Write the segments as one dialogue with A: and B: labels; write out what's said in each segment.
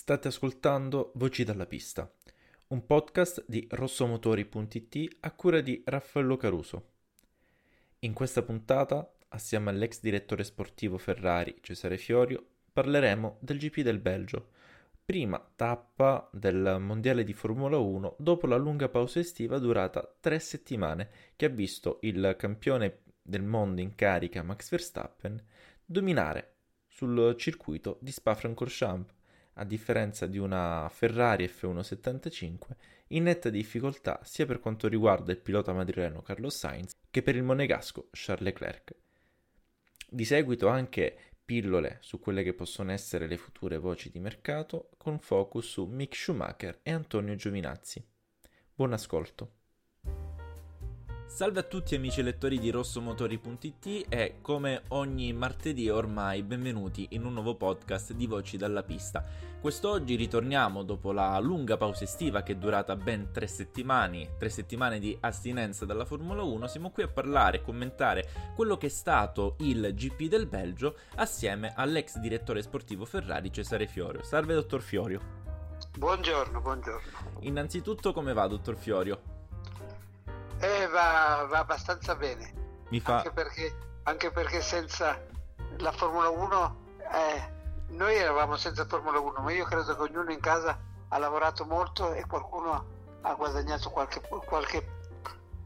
A: State ascoltando Voci dalla pista, un podcast di rossomotori.it a cura di Raffaello Caruso. In questa puntata, assieme all'ex direttore sportivo Ferrari Cesare Fiorio, parleremo del GP del Belgio, prima tappa del Mondiale di Formula 1 dopo la lunga pausa estiva durata tre settimane che ha visto il campione del mondo in carica Max Verstappen dominare sul circuito di Spa-Francorchamps, a differenza di una Ferrari F175 in netta difficoltà sia per quanto riguarda il pilota madrileno Carlos Sainz che per il monegasco Charles Leclerc. Di seguito anche pillole su quelle che possono essere le future voci di mercato con focus su Mick Schumacher e Antonio Giovinazzi. Buon ascolto. Salve a tutti amici lettori di rossomotori.it e come ogni martedì ormai benvenuti in un nuovo podcast di Voci dalla pista. Quest'oggi ritorniamo dopo la lunga pausa estiva che è durata ben tre settimane, tre settimane di astinenza dalla Formula 1, siamo qui a parlare e commentare quello che è stato il GP del Belgio assieme all'ex direttore sportivo Ferrari Cesare Fiorio. Salve dottor Fiorio.
B: Buongiorno, buongiorno.
A: Innanzitutto come va dottor Fiorio?
B: Eh, va, va abbastanza bene.
A: Mi fa...
B: Anche perché, anche perché senza la Formula 1, eh, noi eravamo senza Formula 1, ma io credo che ognuno in casa ha lavorato molto e qualcuno ha guadagnato qualche, qualche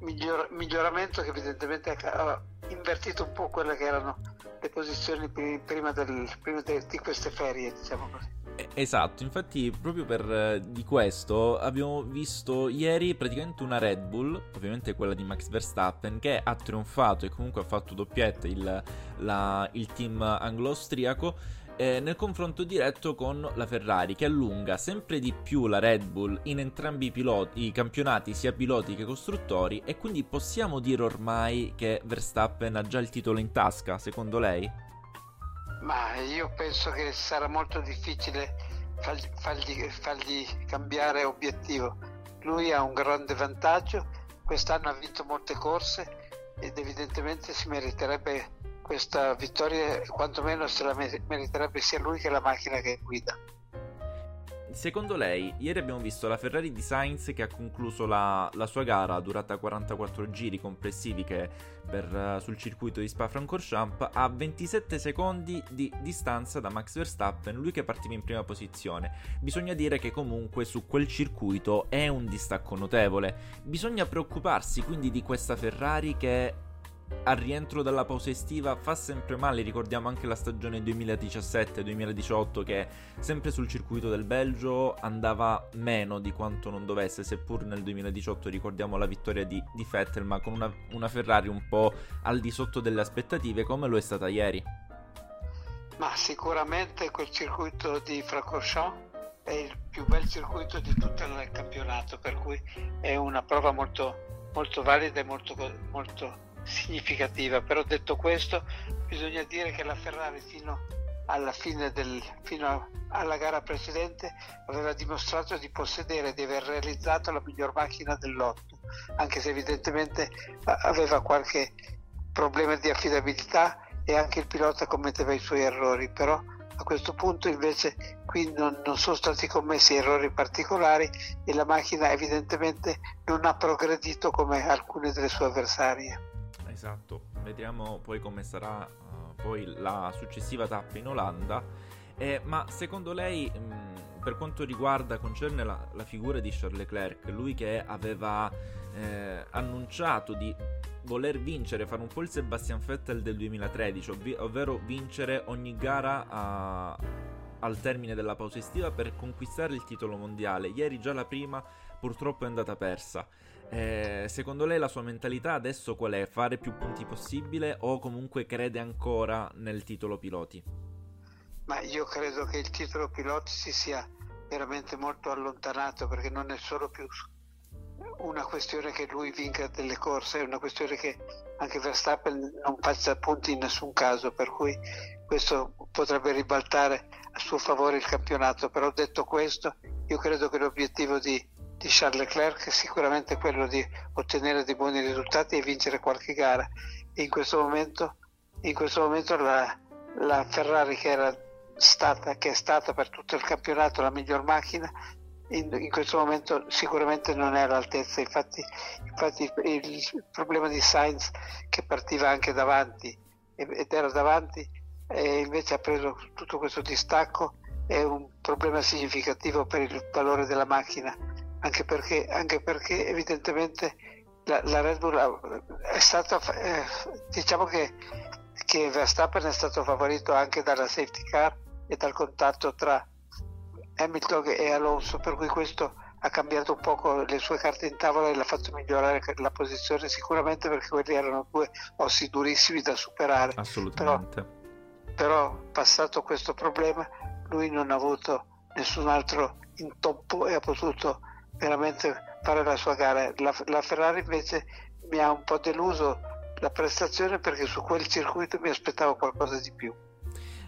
B: miglior, miglioramento che evidentemente ha invertito un po' quelle che erano le posizioni prima, del, prima di queste ferie, diciamo così.
A: Esatto, infatti proprio per eh, di questo abbiamo visto ieri praticamente una Red Bull, ovviamente quella di Max Verstappen, che ha trionfato e comunque ha fatto doppietta il, la, il team anglo-austriaco eh, nel confronto diretto con la Ferrari che allunga sempre di più la Red Bull in entrambi i, piloti, i campionati sia piloti che costruttori e quindi possiamo dire ormai che Verstappen ha già il titolo in tasca, secondo lei?
B: Ma io penso che sarà molto difficile fargli, fargli, fargli cambiare obiettivo. Lui ha un grande vantaggio, quest'anno ha vinto molte corse ed evidentemente si meriterebbe questa vittoria, quantomeno se la meriterebbe sia lui che la macchina che guida.
A: Secondo lei, ieri abbiamo visto la Ferrari di Sainz che ha concluso la, la sua gara durata 44 giri complessivi per, uh, sul circuito di Spa-Francorchamps a 27 secondi di distanza da Max Verstappen, lui che partiva in prima posizione. Bisogna dire che comunque su quel circuito è un distacco notevole. Bisogna preoccuparsi quindi di questa Ferrari che al rientro dalla pausa estiva fa sempre male, ricordiamo anche la stagione 2017-2018 che sempre sul circuito del Belgio andava meno di quanto non dovesse, seppur nel 2018 ricordiamo la vittoria di, di Vettel, ma con una, una Ferrari un po' al di sotto delle aspettative come lo è stata ieri.
B: Ma sicuramente quel circuito di Francorchamps è il più bel circuito di tutto il campionato, per cui è una prova molto, molto valida e molto, molto significativa, però detto questo bisogna dire che la Ferrari fino alla fine del, fino alla gara precedente aveva dimostrato di possedere, di aver realizzato la miglior macchina dell'otto, anche se evidentemente aveva qualche problema di affidabilità e anche il pilota commetteva i suoi errori, però a questo punto invece qui non, non, sono stati commessi errori particolari e la macchina evidentemente non ha progredito come alcune delle sue avversarie.
A: Esatto, vedremo poi come sarà uh, poi la successiva tappa in Olanda. Eh, ma secondo lei, mh, mm, per quanto riguarda, concerne la, la, figura di Charles Leclerc, lui che aveva eh, annunciato di voler vincere, fare un po' il Sebastian Vettel del 2013, ovvi- ovvero vincere ogni gara a, al termine della pausa estiva per conquistare il titolo mondiale. Ieri già la prima purtroppo è andata persa. Eh, secondo lei la sua mentalità adesso qual è? Fare più punti possibile o comunque crede ancora nel titolo piloti?
B: Ma io credo che il titolo piloti si sia veramente molto allontanato perché non è solo più una questione che lui vinca delle corse, è una questione che anche Verstappen non faccia punti in nessun caso, per cui questo potrebbe ribaltare a suo favore il campionato. Però detto questo, io credo che l'obiettivo di di Charles Leclerc è sicuramente quello di ottenere dei buoni risultati e vincere qualche gara. In questo momento, in questo momento la, la Ferrari che era stata, che è stata per tutto il campionato la miglior macchina, in, in questo momento sicuramente non è all'altezza. Infatti, infatti il, il, problema di Sainz che partiva anche davanti ed era davanti e invece ha preso tutto questo distacco è un problema significativo per il valore della macchina, anche perché, anche perché evidentemente la, la, Red Bull è stata, eh, diciamo che, che Verstappen è stato favorito anche dalla safety car e dal contatto tra Hamilton e Alonso, per cui questo ha cambiato un poco le sue carte in tavola e l'ha fatto migliorare la posizione sicuramente perché quelli erano due ossi durissimi da superare.
A: Assolutamente.
B: Però, però passato questo problema lui non ha avuto nessun altro intoppo e ha potuto veramente fare la sua gara. La, la Ferrari invece mi ha un po' deluso la prestazione perché su quel circuito mi aspettavo qualcosa di più.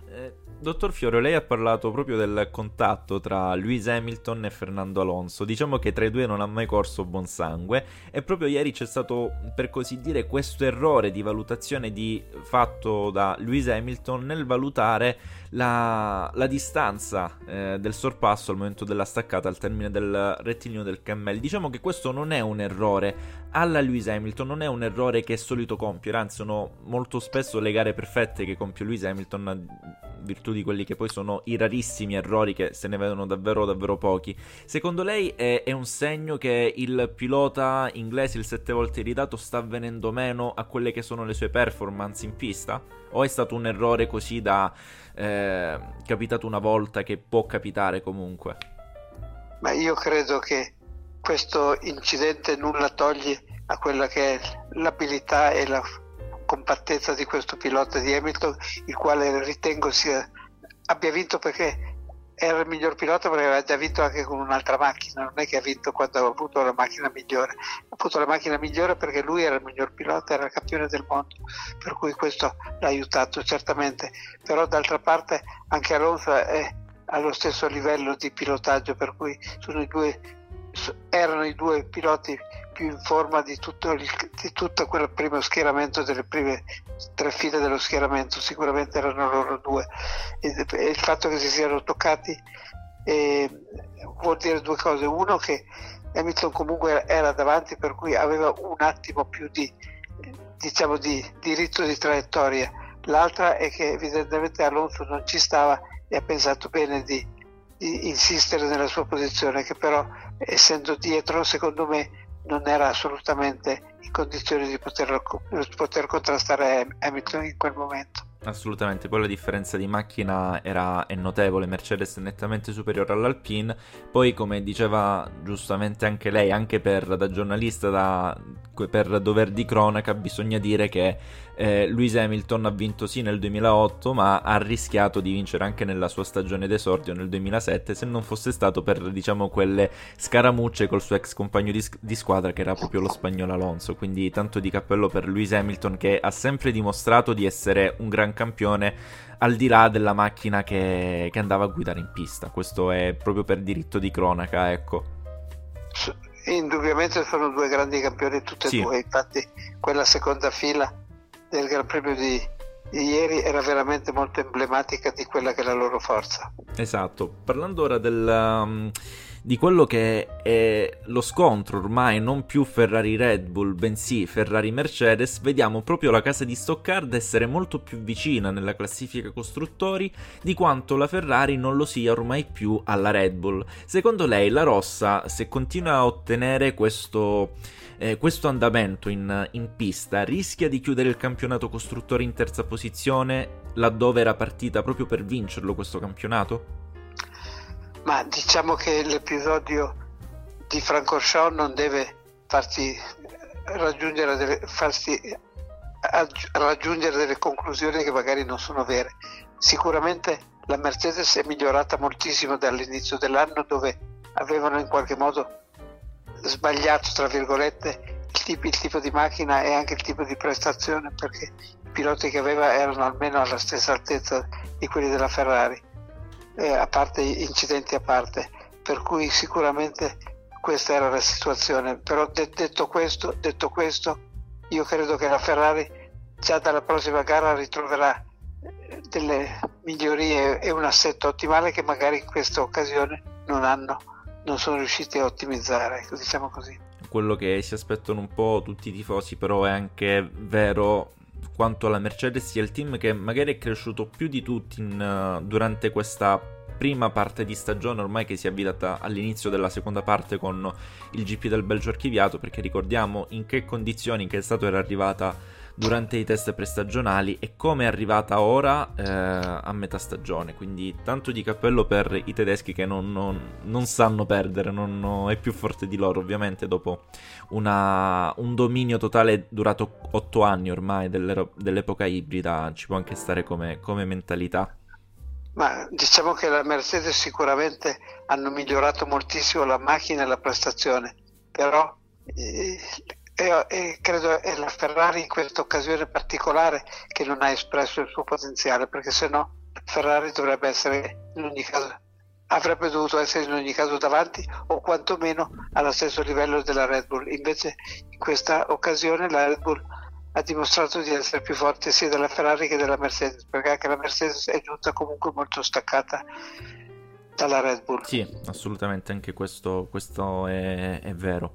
A: Eh, dottor Fiore, lei ha parlato proprio del contatto tra Lewis Hamilton e Fernando Alonso. Diciamo che tra i due non ha mai corso buon sangue e proprio ieri c'è stato, per così dire, questo errore di valutazione di, fatto da Lewis Hamilton nel valutare la, la distanza eh, del sorpasso al momento della staccata al termine del rettilineo del cammello. Diciamo che questo non è un errore alla Lewis Hamilton, non è un errore che è solito compiere, anzi sono molto spesso le gare perfette che compie Lewis Hamilton a virtù di quelli che poi sono i rarissimi errori che se ne vedono davvero davvero pochi. Secondo lei è, è un segno che il pilota inglese, il sette volte irritato, sta venendo meno a quelle che sono le sue performance in pista? O è stato un errore così da eh, capitato una volta che può capitare comunque?
B: Ma io credo che questo incidente nulla toglie a quella che è l'abilità e la compattezza di questo pilota di Hamilton, il quale ritengo sia, abbia vinto perché era il miglior pilota perché aveva già vinto anche con un'altra macchina, non è che ha vinto quando ha avuto la macchina migliore, ha avuto la macchina migliore perché lui era il miglior pilota, era il campione del mondo, per cui questo l'ha aiutato certamente, però d'altra parte anche Alonso è allo stesso livello di pilotaggio, per cui i due, erano i due piloti più in forma di tutto, il, di tutto quel primo schieramento, delle prime tre file dello schieramento, sicuramente erano loro due. E, e il fatto che si siano toccati eh, vuol dire due cose. Uno che Hamilton comunque era davanti, per cui aveva un attimo più di, diciamo, di diritto di traiettoria. L'altra è che evidentemente Alonso non ci stava e ha pensato bene di, di insistere nella sua posizione, che però essendo dietro, secondo me, non era assolutamente in condizioni di poter, poter contrastare Hamilton in quel momento.
A: Assolutamente, poi la differenza di macchina era, è notevole, Mercedes è nettamente superiore all'Alpine, poi come diceva giustamente anche lei, anche per, da giornalista, da, per dover di cronaca, bisogna dire che eh, Lewis Hamilton ha vinto sì nel 2008, ma ha rischiato di vincere anche nella sua stagione d'esordio nel 2007, se non fosse stato per, diciamo, quelle scaramucce col suo ex compagno di, di squadra che era proprio lo spagnolo Alonso, quindi tanto di cappello per Lewis Hamilton che ha sempre dimostrato di essere un gran campione al di là della macchina che, che andava a guidare in pista. Questo è proprio per diritto di cronaca, ecco.
B: Indubbiamente sono due grandi campioni tutti e sì. due, infatti quella seconda fila del Gran Premio di, di ieri era veramente molto emblematica di quella che è la loro forza.
A: Esatto, parlando ora del... Um di quello che è lo scontro ormai non più Ferrari-Red Bull, bensì Ferrari-Mercedes, vediamo proprio la casa di Stoccarda essere molto più vicina nella classifica costruttori di quanto la Ferrari non lo sia ormai più alla Red Bull. Secondo lei la rossa, se continua a ottenere questo, eh, questo andamento in, in pista, rischia di chiudere il campionato costruttori in terza posizione laddove era partita proprio per vincerlo questo campionato?
B: Ma diciamo che l'episodio di Francorchamps non deve farti raggiungere delle, farsi raggiungere delle conclusioni che magari non sono vere. Sicuramente la Mercedes è migliorata moltissimo dall'inizio dell'anno dove avevano in qualche modo sbagliato, tra virgolette, il tipo, il tipo di macchina e anche il tipo di prestazione perché i piloti che aveva erano almeno alla stessa altezza di quelli della Ferrari eh, a parte incidenti a parte, per cui sicuramente questa era la situazione. Però de- detto, questo, detto questo, io credo che la Ferrari già dalla prossima gara ritroverà eh, delle, migliorie e un assetto ottimale che magari in questa occasione non hanno, non sono riusciti a ottimizzare, ecco, diciamo così.
A: Quello che si aspettano un po' tutti i tifosi, però è anche vero quanto la Mercedes sia il team che magari è cresciuto più di tutti in, uh, durante questa prima parte di stagione ormai che si è avviata all'inizio della seconda parte con il GP del Belgio archiviato perché ricordiamo in che condizioni, in che stato era arrivata durante i test prestagionali e come è arrivata ora eh, a metà stagione. Quindi tanto di cappello per i tedeschi che non, non, non sanno perdere, non, è più forte di loro ovviamente dopo una, un dominio totale durato 8 anni ormai dell'epoca ibrida, ci può anche stare come, come mentalità.
B: Ma diciamo che la Mercedes sicuramente hanno migliorato moltissimo la macchina e la prestazione, però eh, e, e credo è la Ferrari in questa occasione particolare che non ha espresso il suo potenziale, perché se no Ferrari dovrebbe essere in ogni caso avrebbe dovuto essere in ogni caso davanti o quantomeno allo stesso livello della Red Bull. Invece in questa occasione la Red Bull ha dimostrato di essere più forte sia della Ferrari che della Mercedes, perché anche la Mercedes è giunta comunque molto staccata dalla Red Bull.
A: Sì, assolutamente, anche questo, questo è, è vero.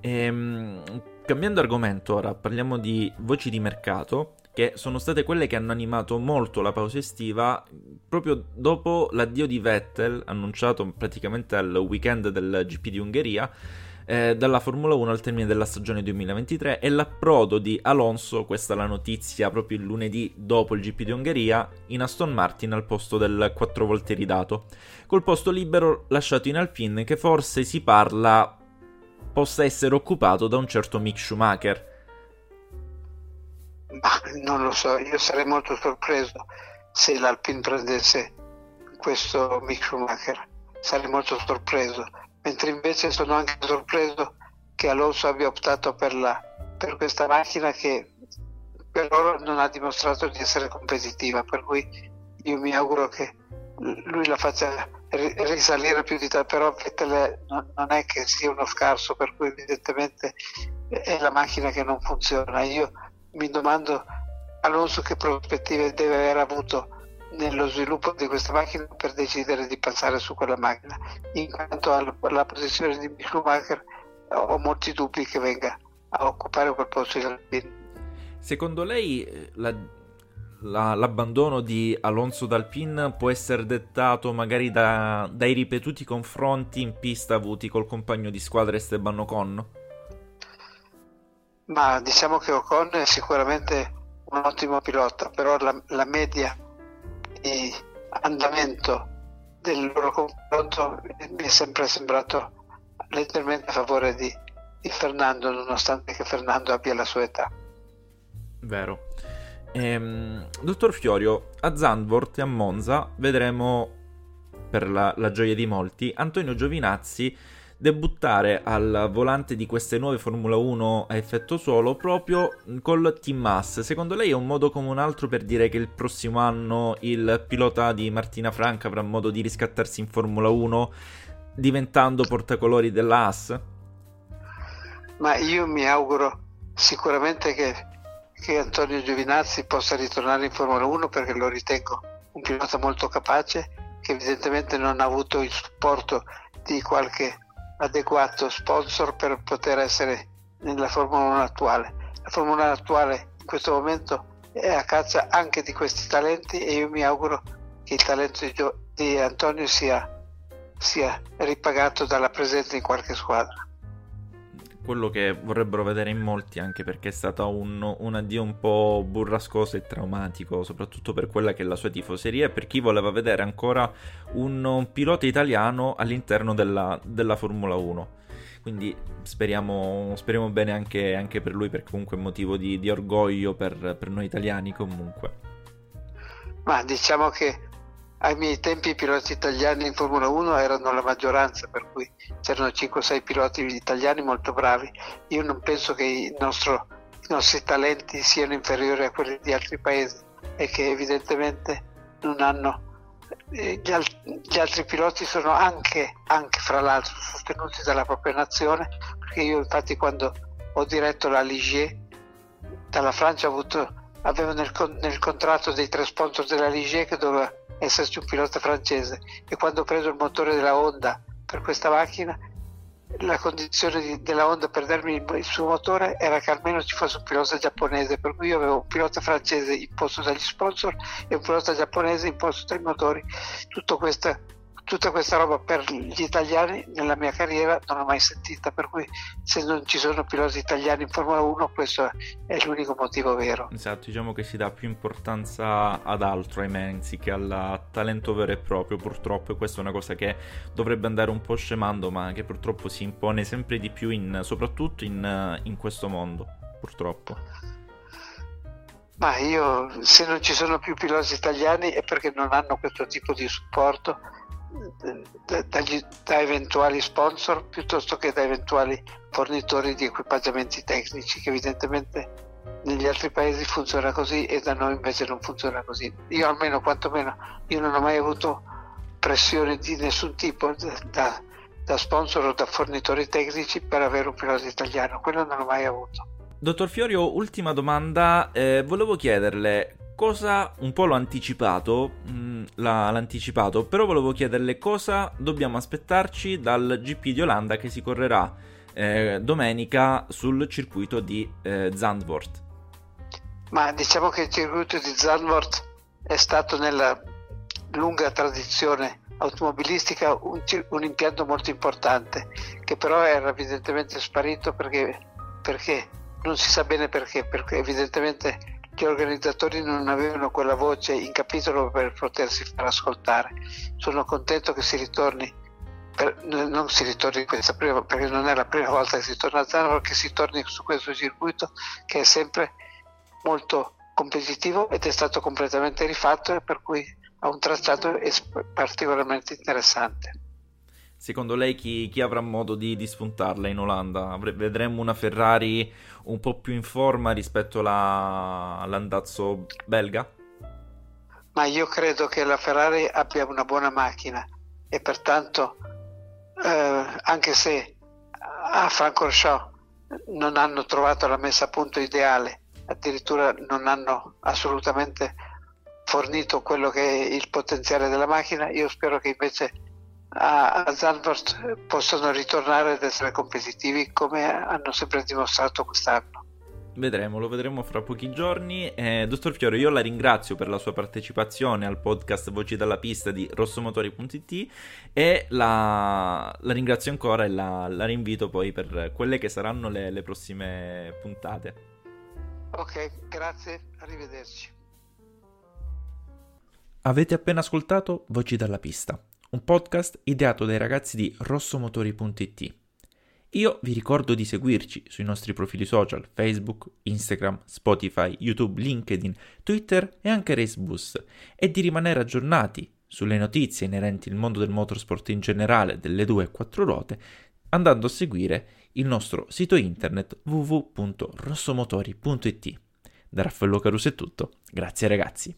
A: Ehm, cambiando argomento ora, parliamo di voci di mercato che sono state quelle che hanno animato molto la pausa estiva proprio dopo l'addio di Vettel, annunciato praticamente al weekend del GP di Ungheria, eh, dalla Formula 1 al termine della stagione 2023 e l'approdo di Alonso, questa è la notizia proprio il lunedì dopo il GP di Ungheria, in Aston Martin al posto del 4 volte ridato, col posto libero lasciato in Alpine che forse si parla possa essere occupato da un certo Mick Schumacher.
B: Ma non lo so, io sarei molto sorpreso se l'Alpine prendesse questo Mick Schumacher, sarei molto sorpreso, mentre invece sono anche sorpreso che Alonso abbia optato per, la, per questa macchina che per ora non ha dimostrato di essere competitiva, per cui io mi auguro che lui la faccia risalire più di te, però Vettel non è che sia uno scarso, per cui evidentemente è la macchina che non funziona. Io mi domando Alonso che prospettive deve aver avuto nello sviluppo di questa macchina per decidere di passare su quella macchina. In quanto alla posizione di Schumacher ho molti dubbi che venga a occupare quel posto di Alpine.
A: Secondo lei eh, la la, l'abbandono di Alonso D'Alpin può essere dettato magari da, dai ripetuti confronti in pista avuti col compagno di squadra Esteban Ocon?
B: Ma diciamo che Ocon è sicuramente un ottimo pilota, però la, la media di andamento del loro confronto mi è sempre sembrato leggermente a favore di, di Fernando, nonostante che Fernando abbia la sua età.
A: Vero. Ehm, dottor Fiorio, a Zandvoort e a Monza vedremo, per la, la gioia di molti, Antonio Giovinazzi debuttare al volante di queste nuove Formula 1 a effetto solo proprio col Team Haas. Secondo lei è un modo come un altro per dire che il prossimo anno il pilota di Martina Franca avrà modo di riscattarsi in Formula 1 diventando portacolori della Haas?
B: Ma io mi auguro sicuramente che che Antonio Giovinazzi possa ritornare in Formula 1 perché lo ritengo un pilota molto capace che evidentemente non ha avuto il supporto di qualche adeguato sponsor per poter essere nella Formula 1 attuale. La Formula 1 attuale in questo momento è a caccia anche di questi talenti e io mi auguro che il talento di, Antonio sia, sia ripagato dalla presenza in qualche squadra
A: quello che vorrebbero vedere in molti, anche perché è stato un, un, addio un po' burrascoso e traumatico, soprattutto per quella che è la sua tifoseria e per chi voleva vedere ancora un, un pilota italiano all'interno della, della, Formula 1. Quindi speriamo, speriamo bene anche, anche, per lui, perché comunque è motivo di, di orgoglio per, per noi italiani comunque.
B: Ma diciamo che ai miei tempi i piloti italiani in Formula 1 erano la maggioranza, per cui c'erano 5-6 piloti italiani molto bravi. Io non penso che nostro, i nostri talenti siano inferiori a quelli di altri paesi e che evidentemente non hanno... Eh, gli, alt- gli, altri piloti sono anche, anche, fra l'altro, sostenuti dalla propria nazione, perché io infatti quando ho diretto la Ligier dalla Francia avuto, avevo nel, nel contratto dei tre sponsor della Ligier che doveva esserci un pilota francese e quando ho preso il motore della Honda per questa macchina la condizione di, della Honda per darmi il, il, suo motore era che almeno ci fosse un pilota giapponese, per cui io avevo un pilota francese imposto dagli sponsor e un pilota giapponese imposto dai motori. Tutto questo tutta questa roba per gli italiani nella mia carriera non l'ho mai sentita, per cui se non ci sono piloti italiani in Formula 1 questo è l'unico motivo vero.
A: Esatto, diciamo che si dà più importanza ad altro, ahimè, anziché al talento vero e proprio, purtroppo, e questa è una cosa che dovrebbe andare un po' scemando, ma che purtroppo si impone sempre di più, in, soprattutto in, in questo mondo, purtroppo.
B: Ma io, se non ci sono più piloti italiani è perché non hanno questo tipo di supporto da, da, eventuali sponsor piuttosto che da eventuali fornitori di equipaggiamenti tecnici che evidentemente negli altri paesi funziona così e da noi invece non funziona così. Io almeno quantomeno io non ho mai avuto pressioni di nessun tipo da, da sponsor o da fornitori tecnici per avere un pilota italiano, quello non l'ho mai avuto.
A: Dottor Fiorio, ultima domanda, eh, volevo chiederle cosa un po' l'ho anticipato, mh, l'ha, l'ha, però volevo chiederle cosa dobbiamo aspettarci dal GP di Olanda che si correrà eh, domenica sul circuito di eh, Zandvoort.
B: Ma diciamo che il circuito di Zandvoort è stato nella lunga tradizione automobilistica un, un impianto molto importante che però era evidentemente sparito perché, perché non si sa bene perché, perché evidentemente gli organizzatori non avevano quella voce in capitolo per potersi far ascoltare. Sono contento che si ritorni, per, non si ritorni questa prima, perché non è la prima volta che si torna a Zanzibar, che si torni su questo circuito che è sempre molto competitivo ed è stato completamente rifatto e per cui ha un tracciato particolarmente interessante.
A: Secondo lei chi, chi avrà modo di, di, spuntarla in Olanda? Vedremo una Ferrari un po' più in forma rispetto alla, all'andazzo belga?
B: Ma io credo che la Ferrari abbia una buona macchina e pertanto eh, anche se a Francorchamps non hanno trovato la messa a punto ideale, addirittura non hanno assolutamente fornito quello che è il potenziale della macchina, io spero che invece a, a Zandvoort possano ritornare ad essere competitivi come hanno sempre dimostrato quest'anno.
A: Vedremo, lo vedremo fra pochi giorni. Eh, dottor Fiore, io la ringrazio per la sua partecipazione al podcast Voci dalla pista di rossomotori.it e la, la ringrazio ancora e la, la, rinvito poi per quelle che saranno le, le prossime puntate.
B: Ok, grazie, arrivederci.
A: Avete appena ascoltato Voci dalla pista un podcast ideato dai ragazzi di rossomotori.it. Io vi ricordo di seguirci sui nostri profili social Facebook, Instagram, Spotify, YouTube, LinkedIn, Twitter e anche Racebus e di rimanere aggiornati sulle notizie inerenti al mondo del motorsport in generale, delle due e quattro ruote, andando a seguire il nostro sito internet www.rossomotori.it. Da Raffaello Caruso è tutto, grazie ragazzi.